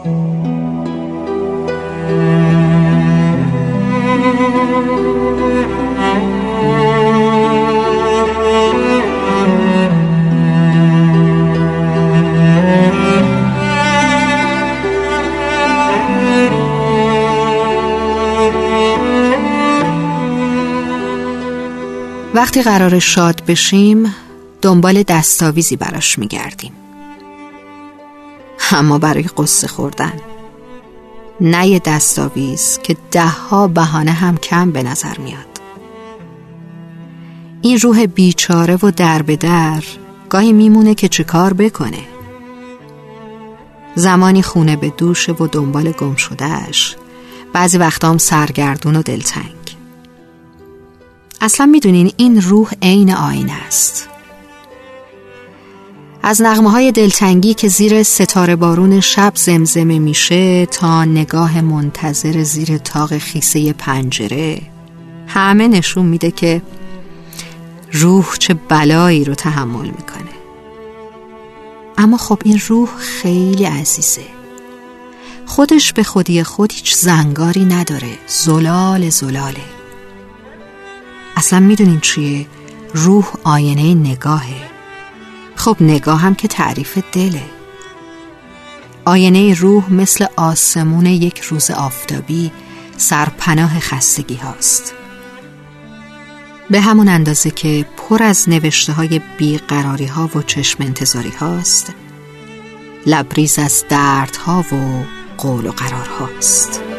وقتی قرار شاد بشیم دنبال دستاویزی براش میگردیم. اما برای قصه خوردن. نه یه دستاویز که دهها بهانه هم کم به نظر میاد. این روح بیچاره و در به در گاهی میمونه که چه کار بکنه. زمانی خونه به دوشه و دنبال گم شدهش بعضی وقتا هم سرگردون و دلتنگ. اصلا می‌دونین این روح عین آینه است. از نغمه های دلتنگی که زیر ستاره بارون شب زمزمه میشه تا نگاه منتظر زیر تاق خیسه پنجره همه نشون میده که روح چه بلایی رو تحمل می‌کنه. اما خب این روح خیلی عزیزه. خودش به خودی خود هیچ زنگاری نداره زلال زلاله. اصلا می‌دونین چیه؟ روح آینه نگاهه. خب نگاه هم که تعریف دله. آینه روح مثل آسمون یک روز آفتابی سرپناه خستگی هاست. به همون اندازه که پر از نوشته های بیقراری ها و چشم انتظاری هاست لبریز از دردها و قول و قرار هاست